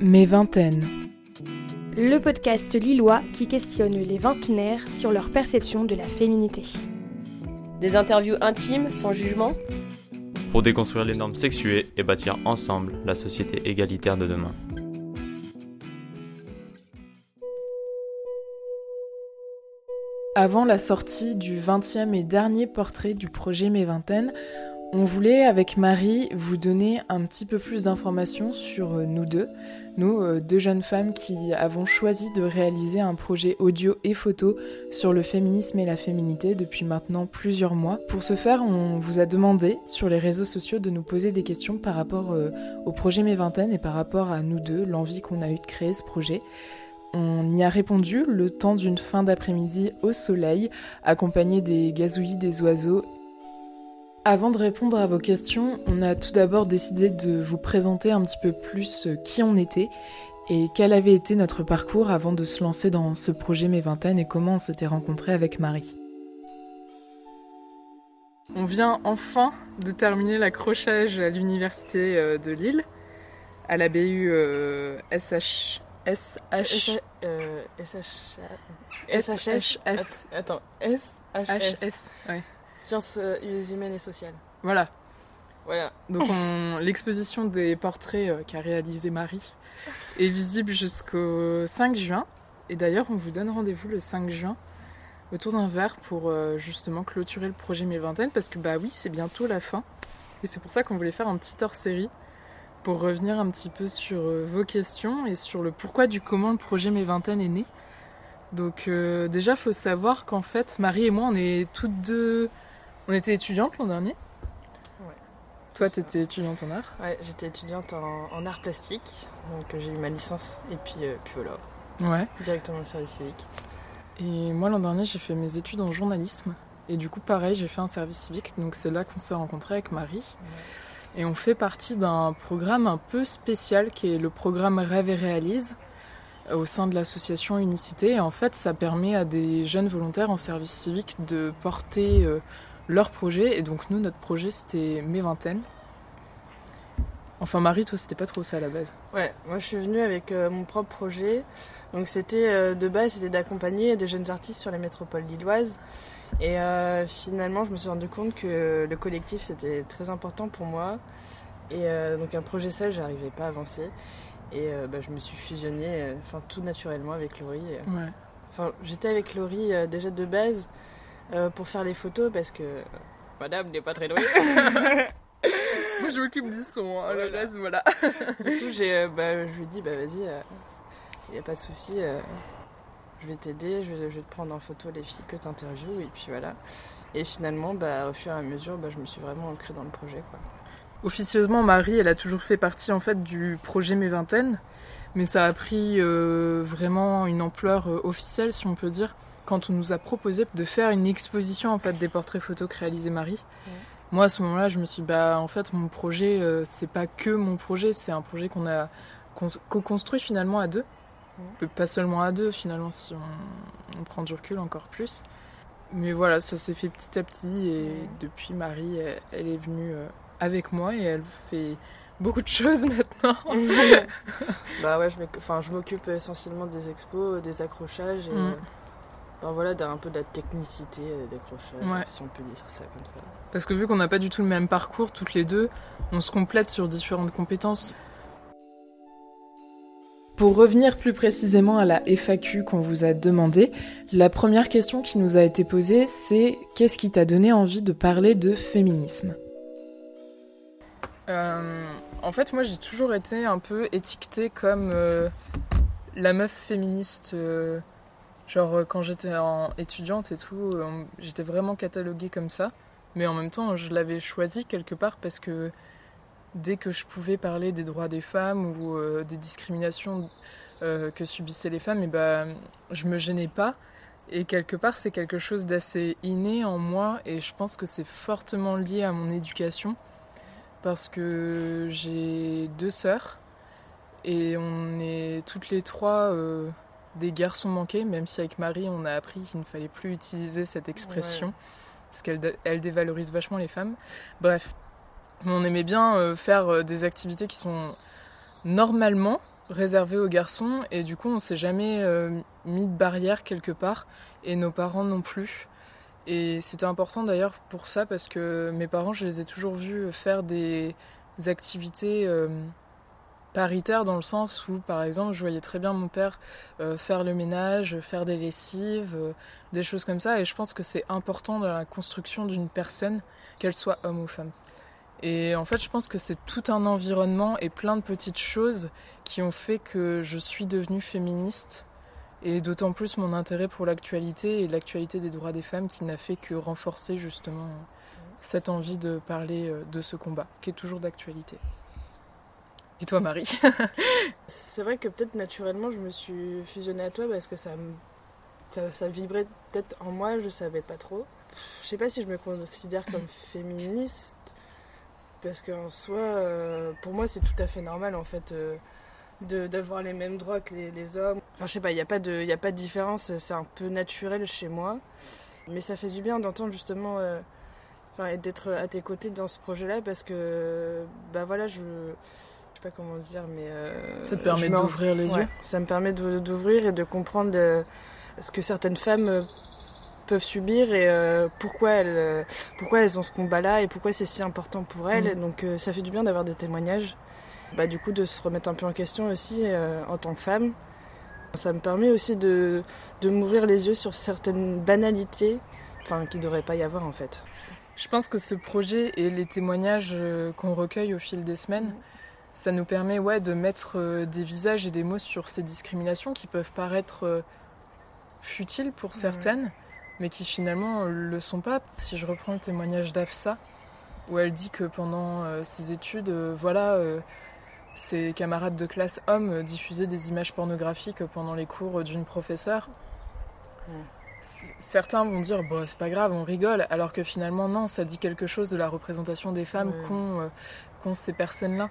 Mes vingtaines. Le podcast lillois qui questionne les vingtenaires sur leur perception de la féminité. Des interviews intimes, sans jugement? Pour déconstruire les normes sexuées et bâtir ensemble la société égalitaire de demain. Avant la sortie du 20e et dernier portrait du projet Mes Vingtaines, on voulait, avec Marie, vous donner un petit peu plus d'informations sur euh, nous deux. Nous, euh, deux jeunes femmes qui avons choisi de réaliser un projet audio et photo sur le féminisme et la féminité depuis maintenant plusieurs mois. Pour ce faire, on vous a demandé sur les réseaux sociaux de nous poser des questions par rapport euh, au projet Mes Vingtaines et par rapport à nous deux, l'envie qu'on a eu de créer ce projet. On y a répondu le temps d'une fin d'après-midi au soleil, accompagné des gazouillis des oiseaux avant de répondre à vos questions, on a tout d'abord décidé de vous présenter un petit peu plus euh, qui on était et quel avait été notre parcours avant de se lancer dans ce projet Mes Vingtaines et comment on s'était rencontrés avec Marie. On vient enfin de terminer l'accrochage à l'université euh, de Lille, à la BU SH... SH... SHS... Attends, SHS... Sciences euh, humaines et sociales. Voilà. Voilà. Donc l'exposition des portraits euh, qu'a réalisé Marie est visible jusqu'au 5 juin. Et d'ailleurs, on vous donne rendez-vous le 5 juin autour d'un verre pour euh, justement clôturer le projet Mes Vingtaines parce que bah oui, c'est bientôt la fin. Et c'est pour ça qu'on voulait faire un petit hors-série pour revenir un petit peu sur vos questions et sur le pourquoi du comment le projet Mes Vingtaines est né. Donc déjà, il faut savoir qu'en fait, Marie et moi, on est toutes deux on était étudiante l'an dernier Ouais. Toi, tu étais étudiante en art Ouais, j'étais étudiante en, en, art plastique. Donc euh, j'ai eu ma licence et puis, euh, puis voilà. Ouais. Directement au service civique. Et moi, l'an dernier, j'ai fait mes études en journalisme. Et du coup, pareil, j'ai fait un service civique. Donc c'est là qu'on s'est rencontrés avec Marie. Ouais. Et on fait partie d'un programme un peu spécial qui est le programme Rêve et Réalise euh, au sein de l'association Unicité. Et en fait, ça permet à des jeunes volontaires en service civique de porter euh, leur projet. Et donc, nous, notre projet, c'était mes vingtaines. Enfin, Marie, toi, c'était pas trop ça à la base. Ouais, moi, je suis venue avec euh, mon propre projet. Donc, c'était euh, de base, c'était d'accompagner des jeunes artistes sur les métropoles lilloises. Et euh, finalement, je me suis rendu compte que le collectif, c'était très important pour moi. Et donc, un projet seul, j'arrivais pas à avancer. Et bah, je me suis fusionnée, enfin, tout naturellement avec Laurie. Ouais. Enfin, j'étais avec Laurie déjà de base. Euh, pour faire les photos parce que madame n'est pas très douée. Moi je m'occupe du son, hein, voilà. le reste voilà. du coup j'ai, bah, je lui ai dit bah vas-y, il euh, n'y a pas de souci, euh, je vais t'aider, je vais, je vais, te prendre en photo les filles que tu interviews et puis voilà. Et finalement bah, au fur et à mesure bah, je me suis vraiment ancrée dans le projet. Quoi. Officieusement Marie elle a toujours fait partie en fait du projet Mes Vingtaines mais ça a pris euh, vraiment une ampleur officielle si on peut dire quand on nous a proposé de faire une exposition en fait des portraits photos que réalisait Marie. Ouais. Moi à ce moment-là, je me suis dit, bah en fait mon projet euh, c'est pas que mon projet, c'est un projet qu'on a co-construit finalement à deux. Ouais. Pas seulement à deux finalement si on, on, prend du recul encore plus. Mais voilà, ça s'est fait petit à petit et ouais. depuis Marie elle, elle, est venue euh, avec moi et elle fait beaucoup de choses maintenant. bah ouais, je m'occupe essentiellement des expos, des accrochages et mm. Ben voilà, un peu de la technicité décrochage, ouais. si on peut dire ça comme ça. Parce que vu qu'on n'a pas du tout le même parcours, toutes les deux, on se complète sur différentes compétences. Pour revenir plus précisément à la FAQ qu'on vous a demandé, la première question qui nous a été posée, c'est qu'est-ce qui t'a donné envie de parler de féminisme? Euh, En fait, moi j'ai toujours été un peu étiquetée comme euh, la meuf féministe. Euh, Genre quand j'étais étudiante et tout, j'étais vraiment cataloguée comme ça. Mais en même temps, je l'avais choisi quelque part parce que dès que je pouvais parler des droits des femmes ou euh, des discriminations euh, que subissaient les femmes, et ben, je me gênais pas. Et quelque part, c'est quelque chose d'assez inné en moi et je pense que c'est fortement lié à mon éducation parce que j'ai deux sœurs et on est toutes les trois... Euh, des garçons manqués, même si avec Marie on a appris qu'il ne fallait plus utiliser cette expression, ouais. parce qu'elle elle dévalorise vachement les femmes. Bref, on aimait bien euh, faire euh, des activités qui sont normalement réservé aux garçons et du coup on s'est jamais euh, mis de barrière quelque part et nos parents non plus. Et c'était important d'ailleurs pour ça parce que mes parents je les ai toujours vus faire des activités euh, paritaires dans le sens où par exemple je voyais très bien mon père euh, faire le ménage, faire des lessives, des choses comme ça et je pense que c'est important dans la construction d'une personne qu'elle soit homme ou femme. Et en fait, je pense que c'est tout un environnement et plein de petites choses qui ont fait que je suis devenue féministe. Et d'autant plus mon intérêt pour l'actualité et l'actualité des droits des femmes qui n'a fait que renforcer justement cette envie de parler euh, de ce combat, qui est toujours d'actualité. Et toi, Marie C'est vrai que peut-être naturellement, je me suis fusionnée à toi parce que ça, ça, ça vibrait peut-être en moi, je savais pas trop. Je sais pas si je me considère comme féministe parce qu'en soi, euh, pour moi, c'est tout à fait normal en fait euh, d'avoir les mêmes droits que les, hommes. Enfin, je sais pas, il n'y a, pas de, a pas de différence, c'est un peu naturel chez moi. Mais ça fait du bien d'entendre justement, euh, et d'être à tes côtés dans ce projet-là parce que, bah voilà, je. Pas comment dire, mais. ça te permet d'ouvrir les yeux Ça me permet d'ouvrir et de comprendre ce que certaines femmes peuvent subir et euh, pourquoi, elles, euh, pourquoi elles ont ce combat-là et pourquoi c'est si important pour elles. Mm. Donc euh, ça fait du bien d'avoir des témoignages. Bah, du coup, de se remettre un peu en question aussi en tant que femme. Ça me permet aussi de, de m'ouvrir les yeux sur certaines banalités enfin, qui ne devraient pas y avoir en fait. Je pense que ce projet et les témoignages qu'on recueille au fil des semaines, ça nous permet ouais, de mettre des visages et des mots sur ces discriminations qui peuvent paraître futiles pour certaines, mais qui finalement le sont pas. Si je reprends le témoignage d'Afsa, où elle dit que pendant euh, ses études, euh, voilà, euh, ses camarades de classe hommes diffusaient des images pornographiques pendant les cours d'une professeure. Certains vont dire bon c'est pas grave on rigole alors que finalement non ça dit quelque chose de la représentation des femmes qu'ont ces personnes-là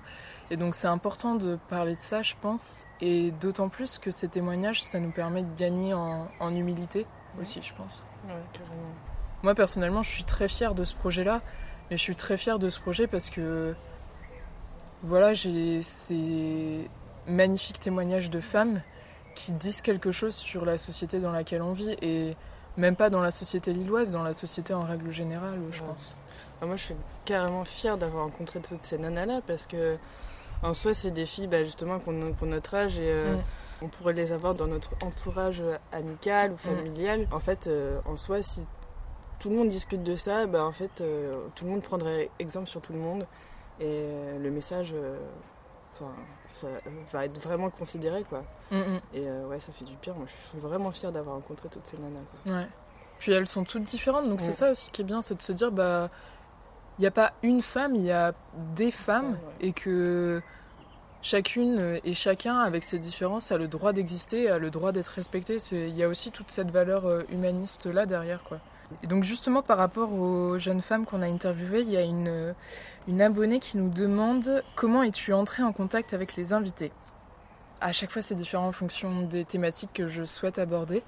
et donc c'est important de parler de ça je pense et d'autant plus que ces témoignages ça nous permet de gagner en, en humilité aussi je pense. Moi personnellement, je suis très fière de ce projet-là, mais je suis très fière de ce projet parce que voilà, j'ai ces magnifiques témoignages de femmes qui disent quelque chose sur la société dans laquelle on vit et même pas dans la société lilloise, dans la société en règle générale, je pense. Ah, moi, je suis carrément fière d'avoir rencontré toutes ces nanas-là parce que en soi, c'est des filles bah, justement qu'on ont notre âge et euh, mm. On pourrait les avoir dans notre entourage amical ou familial. Mm. En fait, euh, en soi, si tout le monde discute de ça, bah, en fait, euh, tout le monde prendrait exemple sur tout le monde. Et euh, le message ça va être vraiment considéré. Quoi. Mm. Et ouais, ça fait du pire. Moi, je suis vraiment fière d'avoir rencontré toutes ces nanas. Ouais. Puis elles sont toutes différentes. Donc c'est ça aussi qui est bien, c'est de se dire, bah, il n'y a pas une femme, il y a des femmes. Et que chacune euh, et chacun, avec ses différences, a le droit d'exister, a le droit d'être respecté. Il y a aussi toute cette valeur euh, humaniste là derrière, quoi. Et donc justement par rapport aux jeunes femmes qu'on a interviewées, il y a une, euh, une abonnée qui nous demande comment es-tu entrée en contact avec les invités? À chaque fois c'est différent en fonction des thématiques que je souhaite aborder.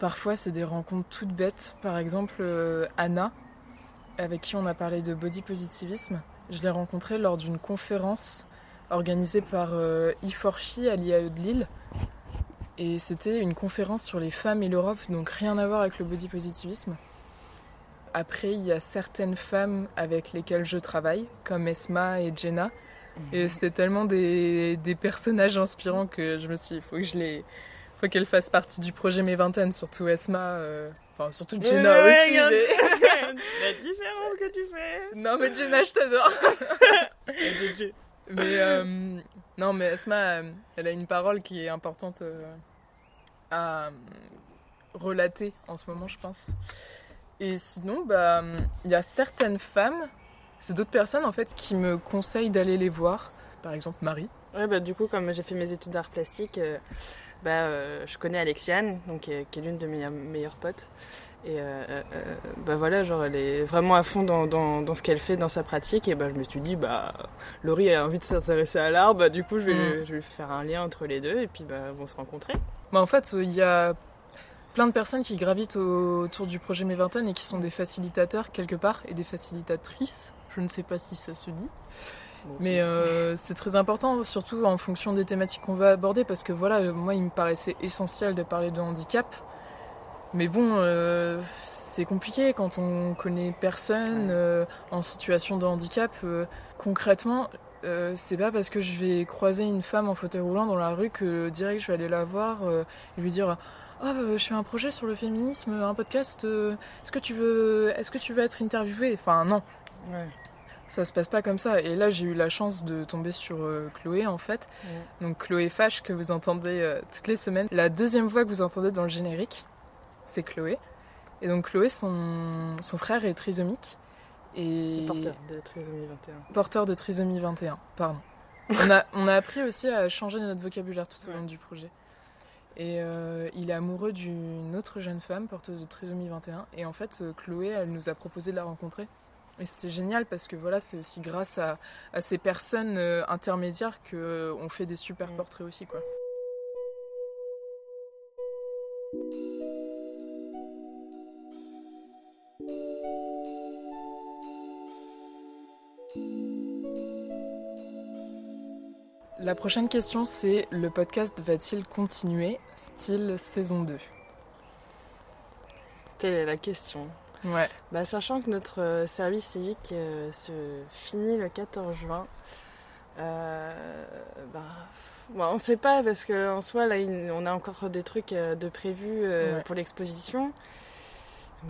Parfois c'est des rencontres toutes bêtes. Par exemple Anna, avec qui on a parlé de body positivisme, je l'ai rencontrée lors d'une conférence organisé par euh, Iforchi à l'IAE de Lille. Et c'était une conférence sur les femmes et l'Europe, donc rien à voir avec le body positivisme. Après, il y a certaines femmes avec lesquelles je travaille, comme Esma et Jenna. Et mhm. c'est tellement des, des, personnages inspirants que je me suis dit, il faut que je les. faut qu'elles fassent partie du projet Mes Vingtaines, surtout Esma. Euh, enfin, surtout Jenna aussi. La différence que tu fais. Non, mais Jenna, je t'adore. Mais euh, non, mais Esma, euh, elle a une parole qui est importante euh, à relater en ce moment, je pense. Et sinon, bah, il y a certaines femmes, c'est d'autres personnes en fait qui me conseillent d'aller les voir. Par exemple, Marie. Ouais, bah, du coup, comme j'ai fait mes études d'art plastique, bah, je connais Alexiane, donc, qui est, l'une de mes meilleures potes. Et euh, euh, bah voilà, genre elle est vraiment à fond dans, dans, ce qu'elle fait dans sa pratique. Et bah, je me suis dit, bah, Laurie a envie de s'intéresser à l'art, bah, du coup je vais, mm. je vais faire un lien entre les deux et puis bah, vont se rencontrer. Bah, en fait, il y a plein de personnes qui gravitent autour du projet Mes Vingtaines et qui sont des facilitateurs quelque part et des facilitatrices. Je ne sais pas si ça se dit. Mais euh, c'est très important, surtout en fonction des thématiques qu'on va aborder, parce que voilà, euh, moi, il me paraissait essentiel de parler de handicap. Mais bon, euh, c'est compliqué quand on connaît personne euh, en situation de handicap. Euh, concrètement, euh, c'est pas parce que je vais croiser une femme en fauteuil roulant dans la rue que direct je vais aller la voir euh, et lui dire Oh, je fais un projet sur le féminisme, un podcast. euh, est-ce que tu veux, est-ce que tu veux être interviewé Enfin, non. ouais. Ça se passe pas comme ça. Et là, j'ai eu la chance de tomber sur Chloé, en fait. Ouais. Donc, Chloé Fache, que vous entendez toutes les semaines. La deuxième voix que vous entendez dans le générique, c'est Chloé. Et donc, Chloé, son, son frère est trisomique. Et Porteur de trisomie 21. porteur de trisomie 21, pardon. On a, on a appris aussi à changer notre vocabulaire tout au long Ouais. du projet. Et euh, il est amoureux d'une autre jeune femme porteuse de trisomie 21. Et en fait, euh, Chloé, elle nous a proposé de la rencontrer. Et c'était génial parce que voilà, c'est aussi grâce à, à ces personnes euh, intermédiaires qu'on fait des super portraits aussi. quoi. La prochaine question, c'est le podcast va-t-il continuer, style saison 2 Telle est la question. Ouais. Bah, sachant que notre euh, service civique euh, se finit le 14 juin, euh, bah, on ne sait pas parce qu'en soi, là, on a encore des trucs de prévus euh, Ouais. pour l'exposition.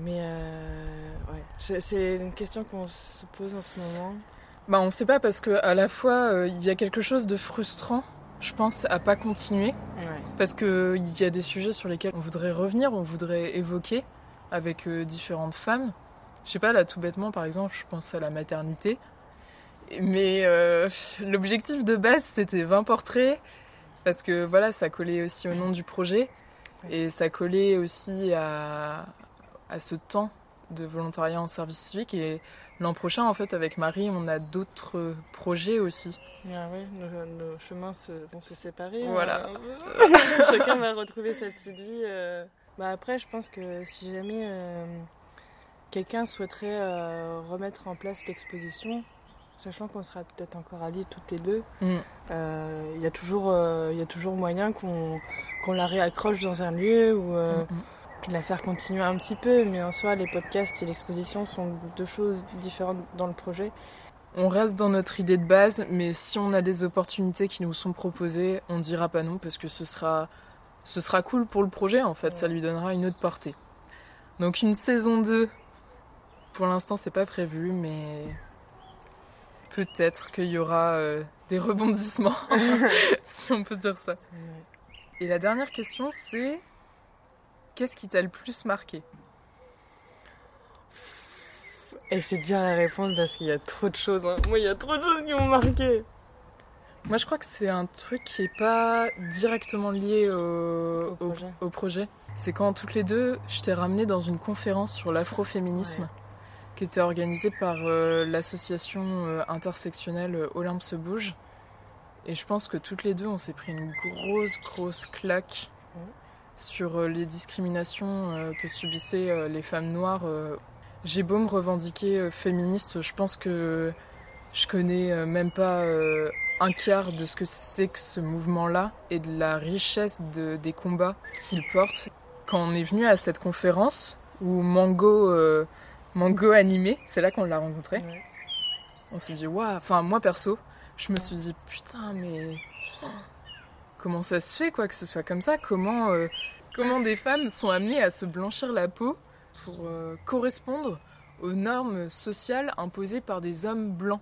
Mais ouais, c'est une question qu'on se pose en ce moment. Bah, on sait pas parce que à la fois euh, il y a quelque chose de frustrant, je pense, à pas continuer Ouais. parce que il y a des sujets sur lesquels on voudrait revenir, on voudrait évoquer avec euh, différentes femmes. Je sais pas là, tout bêtement, par exemple, je pense à la maternité. Mais euh, l'objectif de base c'était 20 portraits parce que voilà, ça collait aussi au nom du projet et ça collait aussi à, à ce temps de volontariat en service civique et L'an prochain, en fait, avec Marie, on a d'autres projets aussi. Ah ouais, nos, nos chemins se, vont se séparer. Voilà. hein. Chacun va retrouver sa petite vie. euh. Bah après, je pense que si jamais euh, quelqu'un souhaiterait euh, remettre en place l'exposition, sachant qu'on sera peut-être encore Lille toutes les deux, Mm. euh, il y a toujours, euh, y a toujours moyen qu'on qu'on la réaccroche dans un lieu ou euh, Mm, mm. De la faire continuer un petit peu. Mais en soi, les podcasts et l'exposition sont deux choses différentes dans le projet. On reste dans notre idée de base, mais si on a des opportunités qui nous sont proposées, on dira pas non parce que ce sera, ce sera cool pour le projet en fait, ça lui donnera une autre portée. Donc une saison 2, pour l'instant c'est pas prévu, mais peut-être qu'il y aura euh, des rebondissements, si on peut dire ça. Et la dernière question c'est qu'est-ce qui t'a le plus marqué? Et c'est dur à répondre parce qu'il y a trop de choses. hein. Moi, il y a trop de choses qui m'ont marqué. Moi, je crois que c'est un truc qui est pas directement lié au, projet. au projet. C'est quand toutes les deux, je t'ai ramené dans une conférence sur l'afroféminisme Ouais. qui était organisée par euh, l'association euh, intersectionnelle euh, Olympe se bouge. Et je pense que toutes les deux, on s'est pris une grosse, grosse claque. Sur euh, les discriminations euh, que subissaient euh, les femmes noires. J'ai beau me revendiquer féministe, je pense que je connais même pas un quart de ce que c'est que ce mouvement-là et de la richesse de- des combats qu'il porte. Quand on est venu à cette conférence où Mango, euh, Mango animé, c'est là qu'on l'a rencontré, Ouais. on s'est dit waouh. Enfin moi perso, je me suis dit putain mais comment ça se fait quoi que ce soit comme ça Comment euh, comment des femmes sont amenées à se blanchir la peau pour euh, correspondre aux normes sociales imposées par des hommes blancs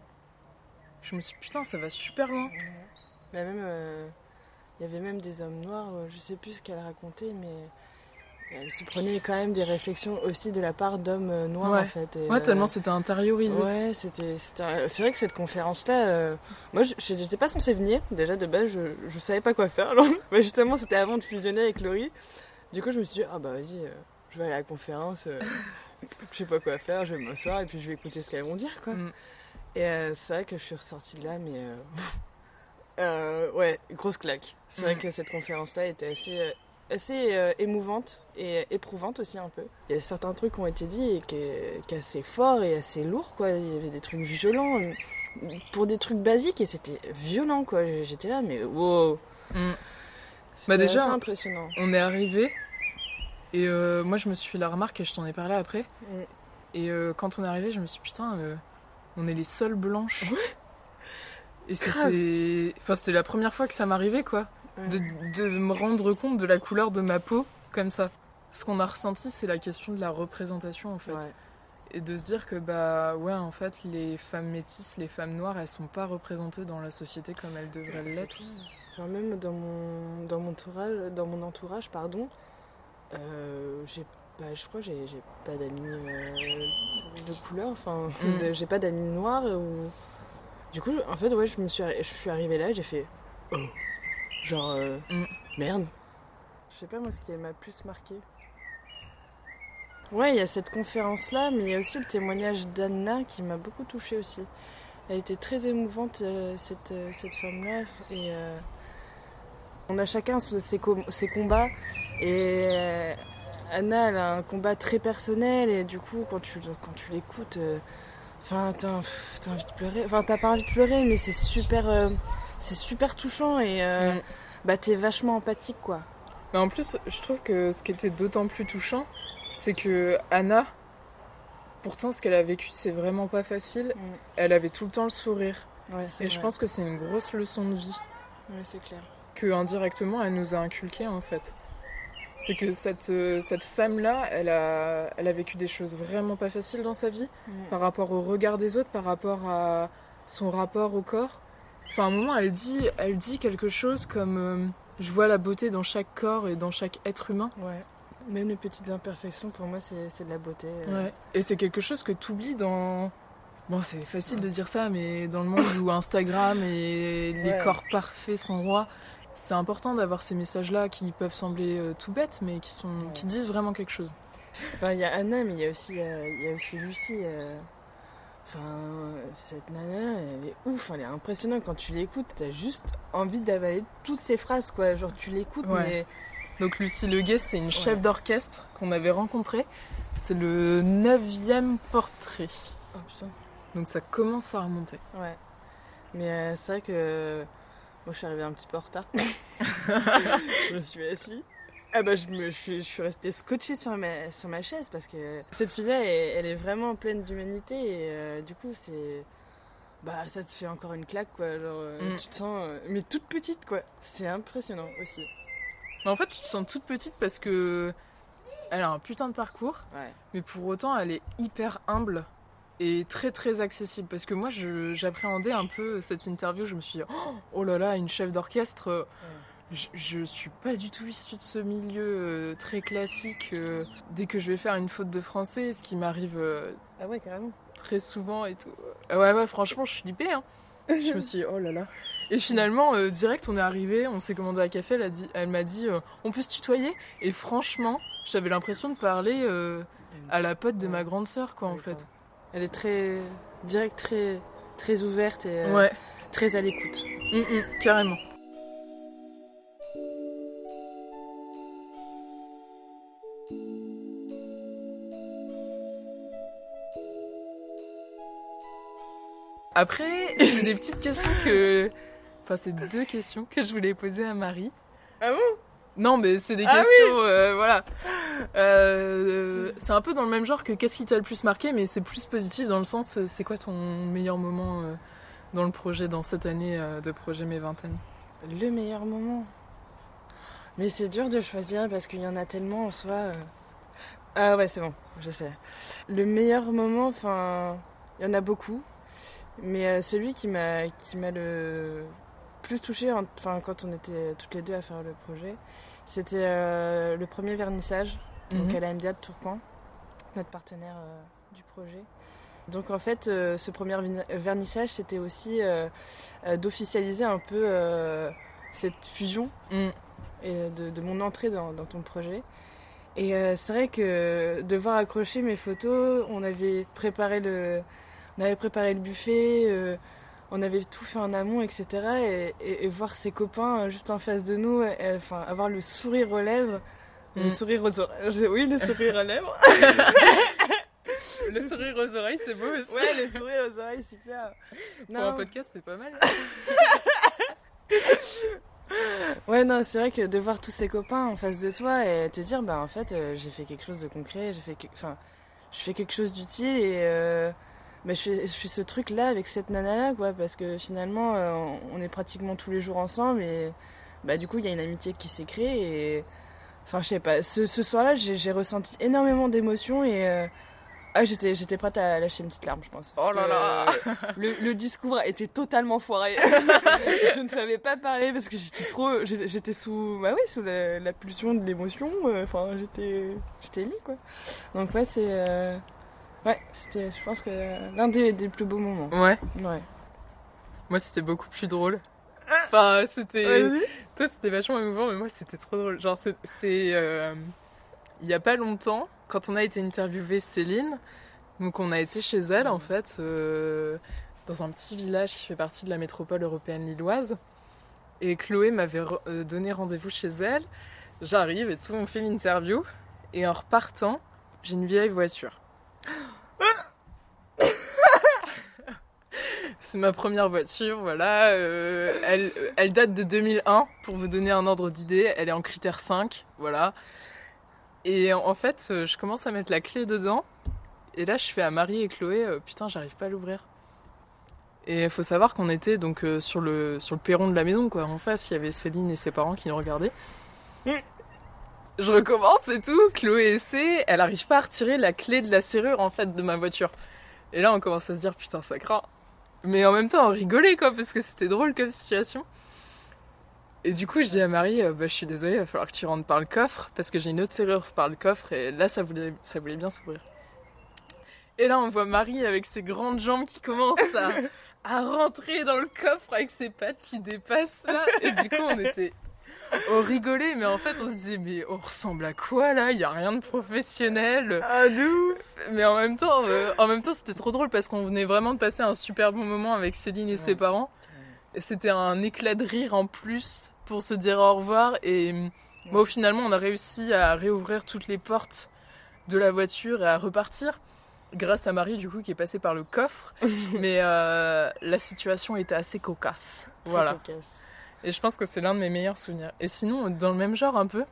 Je me suis dit putain ça va super loin. Mais même, euh, il y avait même des hommes noirs, je sais plus ce qu'elle racontait, mais elle se prenait quand même des réflexions aussi de la part d'hommes euh, noirs Ouais. en fait. Et, Ouais euh, tellement c'était intériorisé. Ouais, c'était, c'est vrai que cette conférence-là, euh, moi je- j'étais pas censée venir, déjà de base je, je savais pas quoi faire, alors, mais justement c'était avant de fusionner avec Laurie. Du coup je me suis dit, ah bah vas-y, euh, je vais aller à la conférence, euh, je sais pas quoi faire, je vais m'asseoir et puis je vais écouter ce qu'elles vont dire quoi. Mm. Et euh, c'est vrai que je suis ressortie de là, mais euh, euh, ouais, grosse claque. C'est vrai Mm. que cette conférence-là était assez euh, assez euh, émouvante et éprouvante aussi un peu. Il y a certains trucs qui ont été dits et qui est, assez fort et assez lourd quoi. Il y avait des trucs violents pour des trucs basiques et c'était violent quoi. J'étais là mais wow. Mm. Bah, déjà, assez impressionnant. On est arrivé et euh, moi je me suis fait la remarque et je t'en ai parlé après. Mm. Et euh, quand on est arrivé, je me suis dit putain, on est les seules blanches. et c'était, enfin c'était la première fois que ça m'arrivait quoi. De, de me rendre compte de la couleur de ma peau comme ça. Ce qu'on a ressenti, c'est la question de la représentation en fait. Ouais. Et de se dire que, bah ouais, en fait, les femmes métisses, les femmes noires, elles sont pas représentées dans la société comme elles devraient l'être. même dans mon, dans mon entourage, dans mon entourage pardon, euh, j'ai, bah, je crois que j'ai, j'ai pas d'amis euh, de couleur, enfin, Mm. j'ai pas d'amis noirs. Ou... Du coup, en fait, ouais, je, me suis, arri- je suis arrivée là, j'ai fait oh, genre euh, Mm. merde. Je sais pas moi ce qui m'a plus marqué. Ouais, il y a cette conférence-là, mais il y a aussi le témoignage d'Anna qui m'a beaucoup touchée aussi. Elle était très émouvante, euh, cette, euh, cette femme-là. Et euh, on a chacun ses, com- ses combats. Et euh, Anna, elle a un combat très personnel. Et du coup, quand tu, quand tu l'écoutes, euh, enfin, t'as envie de pleurer. Enfin, t'as pas envie de pleurer, mais c'est super, euh, c'est super touchant. Et euh, Mm. bah, t'es vachement empathique, quoi. Mais en plus, je trouve que ce qui était d'autant plus touchant, c'est que Anna, pourtant, ce qu'elle a vécu, c'est vraiment pas facile. Mm. Elle avait tout le temps le sourire. Ouais, Et je pense que c'est une grosse leçon de vie Ouais, c'est clair. que indirectement elle nous a inculqué en fait. C'est que cette, euh, cette femme-là, elle a, elle a vécu des choses vraiment pas faciles dans sa vie. Mm. par rapport au regard des autres, par rapport à son rapport au corps. Enfin, à un moment, elle dit, elle dit quelque chose comme euh, Je vois la beauté dans chaque corps et dans chaque être humain. Ouais. Même les petites imperfections, pour moi, c'est de la beauté. euh. Et c'est quelque chose que tu oublies dans. Bon, c'est facile de dire ça, mais dans le monde où Instagram et les Ouais. corps parfaits sont rois, c'est important d'avoir ces messages-là qui peuvent sembler euh, tout bêtes, mais qui, sont, Ouais. qui disent vraiment quelque chose. Enfin, il y a Anna, mais il y a aussi, il y a aussi Lucie. Euh. Enfin, cette nana, elle est ouf, elle est impressionnante. Quand tu l'écoutes, t'as juste envie d'avaler toutes ces phrases, quoi. Genre, tu l'écoutes, Ouais. mais. Donc Lucie Leguet, c'est une chef Ouais. d'orchestre qu'on avait rencontrée. C'est le neuvième portrait. Oh putain. Donc ça commence à remonter. Ouais. Mais euh, c'est vrai que. Moi, je suis arrivée un petit peu en retard. je me suis assise. Ah bah, je, me, je, suis, je suis restée scotchée sur ma, sur ma chaise parce que cette fille-là, elle, elle est vraiment pleine d'humanité et euh, du coup, c'est. Bah, ça te fait encore une claque, quoi. Genre, euh, Mm. tu te sens. euh, mais toute petite, quoi. C'est impressionnant aussi. Mais en fait, tu te sens toute petite parce que elle a un putain de parcours, Ouais. mais pour autant, elle est hyper humble et très très accessible. Parce que moi, j'appréhendais un peu cette interview. Je me suis dit, oh, oh là là, une chef d'orchestre. Je, je suis pas du tout issue de ce milieu euh, très classique. euh, dès que je vais faire une faute de français, ce qui m'arrive euh, Ah ouais, carrément. très souvent et tout. Ouais, ouais, franchement, je flippais. Hein. Je me suis dit, oh là là. Et finalement, euh, direct, on est arrivé, on s'est commandé un café. Elle, a dit- elle m'a dit, euh, on peut se tutoyer? Et franchement, j'avais l'impression de parler euh, à la pote de ma grande sœur, quoi, en fait. grave. Elle est très. direct, très. très ouverte et Ouais, très à l'écoute. Mm, mm, carrément. Après, c'est des petites questions que. Enfin, c'est deux questions que je voulais poser à Marie. Ah bon? Non, mais c'est des Ah questions, euh, voilà. Euh, c'est un peu dans le même genre que qu'est-ce qui t'a le plus marqué, mais c'est plus positif dans le sens, c'est quoi ton meilleur moment euh, dans le projet, dans cette année euh, de projet Mes Vingtaines? Le meilleur moment. Mais c'est dur de choisir parce qu'il y en a tellement en soi. euh. Ah ouais, c'est bon, je sais. Le meilleur moment, enfin, il y en a beaucoup. Mais euh, celui qui m'a qui m'a le plus touché, enfin, quand on était toutes les deux à faire le projet, c'était euh, le premier vernissage, donc Mhm. à la MDA de Tourcoing, notre partenaire euh, du projet. Donc en fait, euh, ce premier vernissage, c'était aussi d'officialiser un peu cette fusion Mm. et de, de mon entrée dans, dans ton projet. Et c'est vrai que devoir accrocher mes photos, on avait préparé le, on avait préparé le buffet. euh, on avait tout fait en amont, etc. Et, voir ses copains juste en face de nous, enfin, avoir le sourire aux lèvres, le mm. sourire aux oreilles. Oui, le sourire aux lèvres. le sourire aux oreilles, c'est beau aussi. Ouais, le sourire aux oreilles, super. Pour un podcast, c'est pas mal. ouais, non, c'est vrai que de voir tous ses copains en face de toi et te dire, bah en fait, euh, j'ai fait quelque chose de concret, j'ai fait, enfin, je fais quelque chose d'utile et euh, bah, je, fais, je fais ce truc-là avec cette nana-là, quoi, parce que finalement, euh, on est pratiquement tous les jours ensemble et bah du coup, il y a une amitié qui s'est créée et, enfin, je sais pas, ce, ce soir-là, j'ai ressenti énormément d'émotions et ah, j'étais, j'étais prête à lâcher une petite larme, je pense. Oh là là le, le, discours était totalement foiré. je ne savais pas parler parce que j'étais trop. J'étais sous. Bah oui, sous la, pulsion de l'émotion. Euh, enfin, j'étais. J'étais émue, quoi. Donc, ouais, c'est. Euh, ouais, c'était, je pense que l'un des, des, plus beaux moments. Ouais. Ouais. Moi, c'était beaucoup plus drôle. Enfin, c'était. Toi, c'était vachement émouvant, mais moi, c'était trop drôle. Genre, c'est. Euh, il y a pas longtemps quand on a été interviewé Céline, donc on a été chez elle en fait, euh, dans un petit village qui fait partie de la métropole européenne lilloise. Et Chloé m'avait euh, donné rendez-vous chez elle. J'arrive et tout, on fait l'interview. Et en repartant, j'ai une vieille voiture. C'est ma première voiture, voilà. Euh, elle, elle date de 2001, pour vous donner un ordre d'idée. Elle est en critère 5, voilà. Et en fait, euh, je commence à mettre la clé dedans. Et là, je fais à Marie et Chloé, euh, putain, j'arrive pas à l'ouvrir. Et il faut savoir qu'on était donc sur, le, sur le perron de la maison, quoi. En face, il y avait Céline et ses parents qui nous regardaient. Je recommence et tout. Chloé essaie. Elle arrive pas à retirer la clé de la serrure, en fait, de ma voiture. Et là, on commence à se dire, putain, ça craint. Mais en même temps, on rigolait, quoi, parce que c'était drôle comme situation. Et du coup, je dis à Marie, euh, bah, je suis désolée, il va falloir que tu rentres par le coffre, parce que j'ai une autre serrure par le coffre, et là, ça voulait, ça voulait bien s'ouvrir. Et là, on voit Marie avec ses grandes jambes qui commencent à, à rentrer dans le coffre avec ses pattes qui dépassent là. Et du coup, on était. On rigolait, mais en fait, on se disait, mais on ressemble à quoi là? Il y a rien de professionnel. Ah, nous Mais en même temps, euh, en même temps, c'était trop drôle parce qu'on venait vraiment de passer un super bon moment avec Céline et ses parents. Et c'était un éclat de rire en plus pour se dire au revoir. Et bon, finalement, on a réussi à réouvrir toutes les portes de la voiture et à repartir. Grâce à Marie, du coup, qui est passée par le coffre. Mais euh, la situation était assez cocasse. voilà. Et je pense que c'est l'un de mes meilleurs souvenirs. Et sinon, dans le même genre un peu,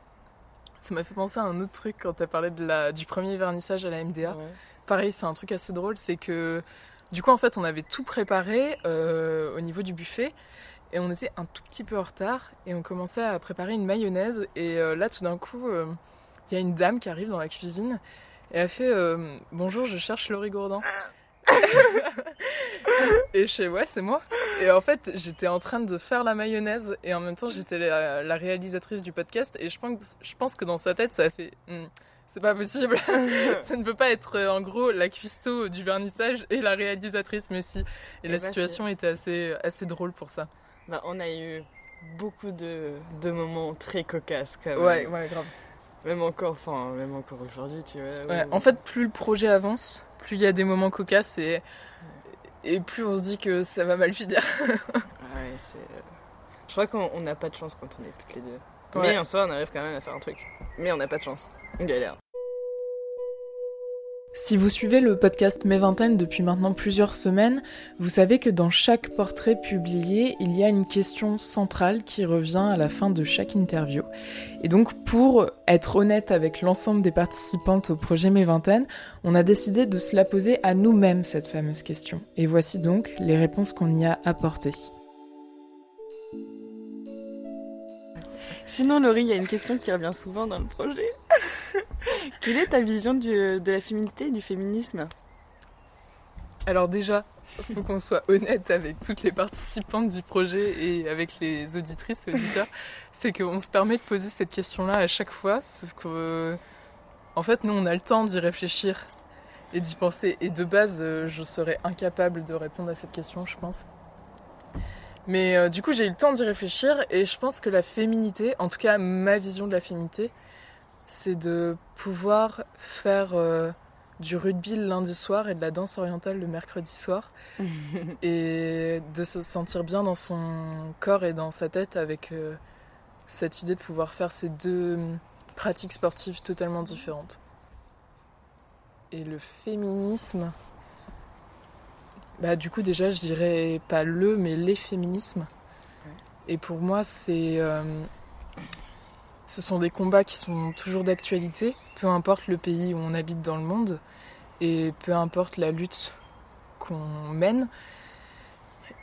ça m'a fait penser à un autre truc quand tu as parlé de la, du premier vernissage à la MDA. Pareil, c'est un truc assez drôle, c'est que du coup, en fait, on avait tout préparé euh, au niveau du buffet. Et on était un tout petit peu en retard et on commençait à préparer une mayonnaise. Et euh, là, tout d'un coup, euh, il y a une dame qui arrive dans la cuisine et elle fait Bonjour, je cherche Laurie Gourdin. et je sais, ouais, c'est moi. Et en fait, j'étais en train de faire la mayonnaise et en même temps, j'étais la, réalisatrice du podcast. Et je pense, je pense que dans sa tête, ça a fait. Hmm, c'est pas possible. ça ne peut pas être en gros la cuistot du vernissage et la réalisatrice, mais si. Et, la bah, situation était assez, assez drôle pour ça. Bah, on a eu beaucoup de, de, moments très cocasses quand même. Ouais, ouais, grave. Même encore, enfin, même encore aujourd'hui, tu vois. Ouais, En fait, plus le projet avance, plus il y a des moments cocasses et, et plus on se dit que ça va mal finir. ouais, c'est. Je crois qu'on n'a pas de chance quand on est toutes les deux. Mais en soi, on arrive quand même à faire un truc. Mais on n'a pas de chance. On galère. Si vous suivez le podcast Mes Vingtaines depuis maintenant plusieurs semaines, vous savez que dans chaque portrait publié, il y a une question centrale qui revient à la fin de chaque interview. Et donc pour être honnête avec l'ensemble des participantes au projet Mes Vingtaines, on a décidé de se la poser à nous-mêmes cette fameuse question. Et voici donc les réponses qu'on y a apportées. Sinon, Laurie, il y a une question qui revient souvent dans le projet. Quelle est ta vision de la féminité et du féminisme Alors déjà, il faut qu'on soit honnête avec toutes les participantes du projet et avec les auditrices et auditeurs. C'est qu'on se permet de poser cette question-là à chaque fois, sauf que... En fait, nous, on a le temps d'y réfléchir et d'y penser. Et de base, euh, je serais incapable de répondre à cette question, je pense. Mais euh, du coup, j'ai eu le temps d'y réfléchir et je pense que la féminité, en tout cas, ma vision de la féminité, c'est de pouvoir faire euh, du rugby le lundi soir et de la danse orientale le mercredi soir. et de se sentir bien dans son corps et dans sa tête avec euh, cette idée de pouvoir faire ces deux pratiques sportives totalement différentes. Et le féminisme, bah du coup déjà je dirais pas le mais les féminismes. Et pour moi c'est euh, ce sont des combats qui sont toujours d'actualité, peu importe le pays où on habite dans le monde et peu importe la lutte qu'on mène.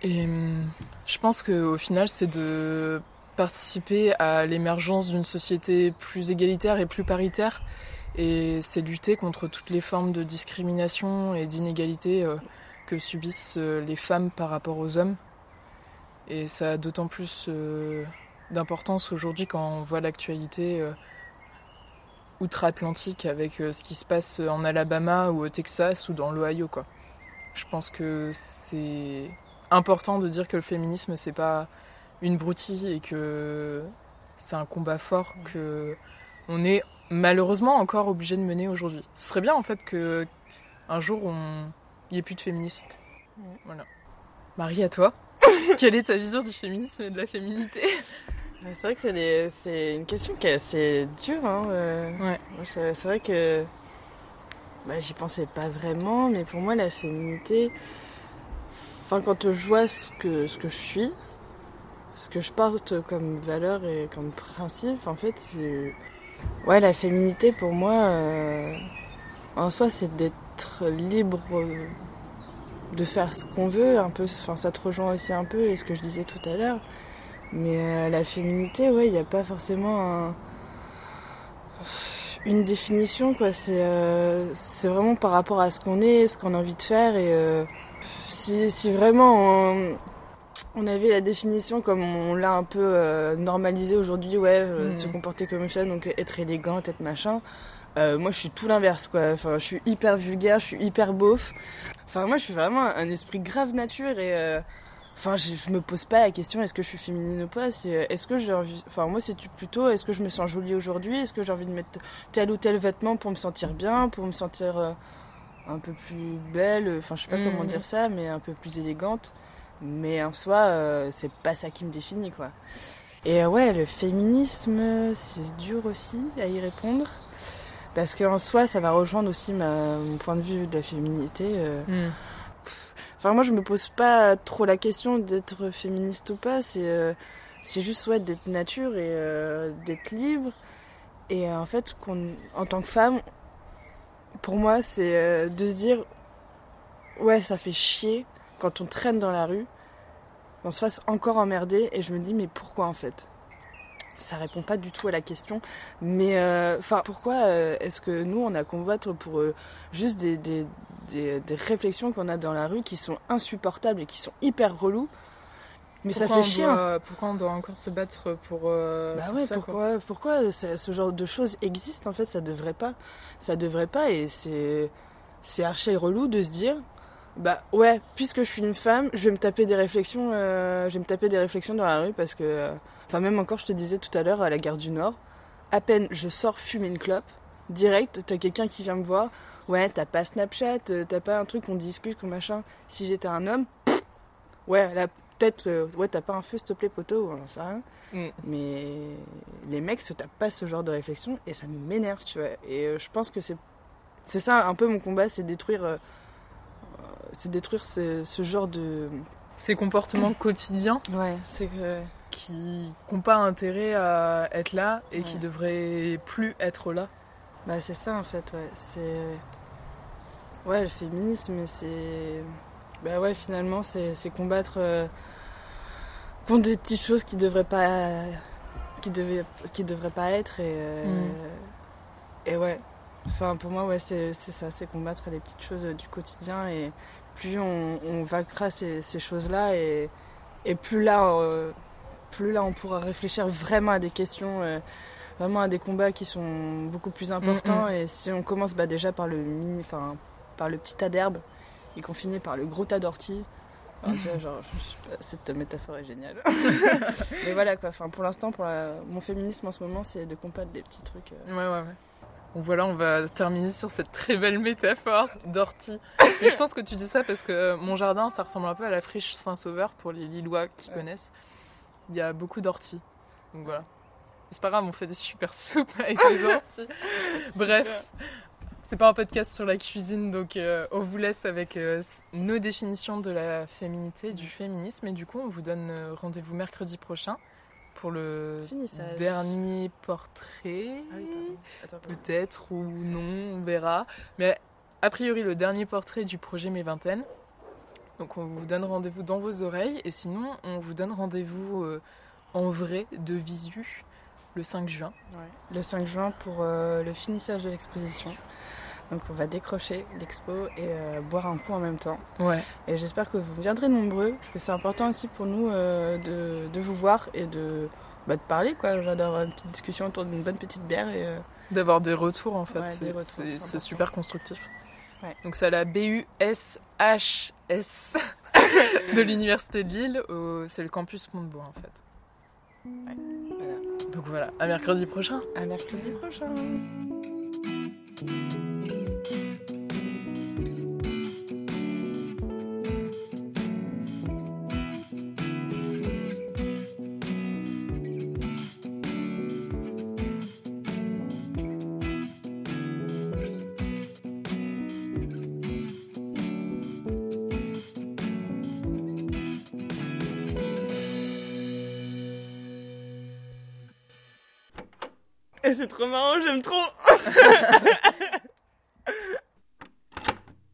Et hum, je pense qu'au final, c'est de participer à l'émergence d'une société plus égalitaire et plus paritaire. Et c'est lutter contre toutes les formes de discrimination et d'inégalité euh, que subissent euh, les femmes par rapport aux hommes. Et ça a d'autant plus euh, d'importance aujourd'hui quand on voit l'actualité outre-Atlantique avec ce qui se passe en Alabama ou au Texas ou dans l'Ohio. Quoi. Je pense que c'est important de dire que le féminisme, c'est pas une broutille et que c'est un combat fort que on est malheureusement encore obligé de mener aujourd'hui. Ce serait bien en fait que un jour on n'y ait plus de féministes. Voilà. Marie, à toi. Quelle est ta vision du féminisme et de la féminité? C'est vrai que c'est, une question qui est assez dure. Hein, euh. ouais. C'est, vrai que bah, j'y pensais pas vraiment, mais pour moi la féminité, enfin quand je vois ce que, ce que je suis, ce que je porte comme valeur et comme principe, en fait, c'est. Ouais, la féminité pour moi, euh, en soi, c'est d'être libre de faire ce qu'on veut, un peu. Enfin, ça te rejoint aussi un peu, et ce que je disais tout à l'heure. Mais euh, la féminité, ouais, il n'y a pas forcément une définition, quoi. C'est euh, vraiment par rapport à ce qu'on est, ce qu'on a envie de faire, et si, si, vraiment on avait la définition comme on l'a un peu euh, normalisé aujourd'hui, ouais, euh, se comporter comme une femme, donc être élégante, être machin. Euh, moi, je suis tout l'inverse, quoi. Enfin, je suis hyper vulgaire, je suis hyper beauf. Enfin, moi, je suis vraiment un esprit grave nature et. Enfin, je, je, me pose pas la question est-ce que je suis féminine ou pas? est-ce que j'ai envie. Enfin, moi, c'est plutôt est-ce que je me sens jolie aujourd'hui? Est-ce que j'ai envie de mettre tel ou tel vêtement pour me sentir bien, pour me sentir un peu plus belle? Enfin, je sais pas comment hmm. dire ça, mais un peu plus élégante. Mais en soi, euh, c'est pas ça qui me définit, quoi. Et euh, ouais, le féminisme, c'est dur aussi à y répondre. Parce qu'en soi, ça va rejoindre aussi ma, mon point de vue de la féminité. Euh. Hmm. Enfin, moi, je me pose pas trop la question d'être féministe ou pas. C'est c'est juste ouais, d'être nature et d'être libre. Et en fait, en tant que femme, pour moi, c'est de se dire ouais, ça fait chier quand on traîne dans la rue, on se fasse encore emmerder et je me dis mais pourquoi en fait? Ça répond pas du tout à la question. Mais euh, enfin, pourquoi euh, est-ce que nous on a combattre pour euh, juste des, des, des, réflexions qu'on a dans la rue qui sont insupportables et qui sont hyper reloues? Mais ça fait chier. Hein. pourquoi on doit encore se battre pour. bah ouais, pourquoi, pourquoi ce genre de choses existe en fait? Ça devrait pas. Ça devrait pas et c'est c'est archi relou de se dire bah ouais, puisque je suis une femme, je vais me taper des réflexions, je vais me taper des réflexions dans la rue parce que, enfin même encore, je te disais tout à l'heure à la gare du Nord, à peine je sors fumer une clope, direct, t'as quelqu'un qui vient me voir, ouais, t'as pas Snapchat, euh, t'as pas un truc qu'on discute, qu'on machin. Si j'étais un homme, ouais, là peut-être, ouais, t'as pas un feu, s'il te plaît, poteau, on sait rien. Mm. Mais les mecs se tapent pas ce genre de réflexion et ça m'énerve, tu vois. Et je pense que c'est, c'est ça un peu mon combat, c'est détruire c'est détruire ce, genre de... Ces comportements quotidiens Ouais, c'est que... Qui n'ont pas intérêt à être là et qui devraient plus être là. Bah c'est ça en fait, ouais. C'est... Ouais, le féminisme, c'est... Bah ouais, finalement, c'est, combattre euh, contre des petites choses qui devraient pas... qui, devaient... qui devraient pas être et... Euh, mm. Et ouais, Enfin, pour moi, ouais, c'est ça, c'est combattre les petites choses du quotidien et plus on, vaincra ces, choses-là et, plus là, euh, plus là, on pourra réfléchir vraiment à des questions, euh, vraiment à des combats qui sont beaucoup plus importants. Et si on commence bah, déjà par le mini, enfin, par le petit tas d'herbe et qu'on finit par le gros tas d'orties. genre, cette métaphore est géniale. Mais voilà quoi. Enfin, pour l'instant, pour mon féminisme en ce moment, c'est de combattre des petits trucs. Euh. Ouais, ouais, ouais. Voilà, on va terminer sur cette très belle métaphore d'ortie. Mais je pense que tu dis ça parce que mon jardin, ça ressemble un peu à la friche Saint-Sauveur pour les Lillois qui connaissent. Il y a beaucoup d'orties. Donc voilà. C'est pas grave, on fait des super soupes avec les orties. Bref, c'est pas un podcast sur la cuisine, donc euh, on vous laisse avec euh, nos définitions de la féminité, du féminisme. Et du coup, on vous donne euh, rendez-vous mercredi prochain pour le Finissage. dernier portrait. Ah oui. Peut-être ou non, on verra. Mais a priori, le dernier portrait du projet Mes Vingtaines. Donc on vous donne rendez-vous dans vos oreilles. Et sinon, on vous donne rendez-vous euh, en vrai, de visu, le 5 juin. Ouais. Le 5 juin pour euh, le finissage de l'exposition. Donc on va décrocher l'expo et euh, boire un coup en même temps. Ouais. Et j'espère que vous viendrez nombreux, parce que c'est important aussi pour nous de, de vous voir et de, bah, de parler. quoi. D'avoir une petite discussion autour d'une bonne petite bière. Et, D'avoir des retours en fait, Ouais, c'est- super constructif. Ouais. Donc c'est à la BUSHS de l'Université de Lille, au- c'est le campus Montebourg en fait. voilà. Donc voilà, à mercredi prochain. À mercredi prochain. Trop marrant, j'aime trop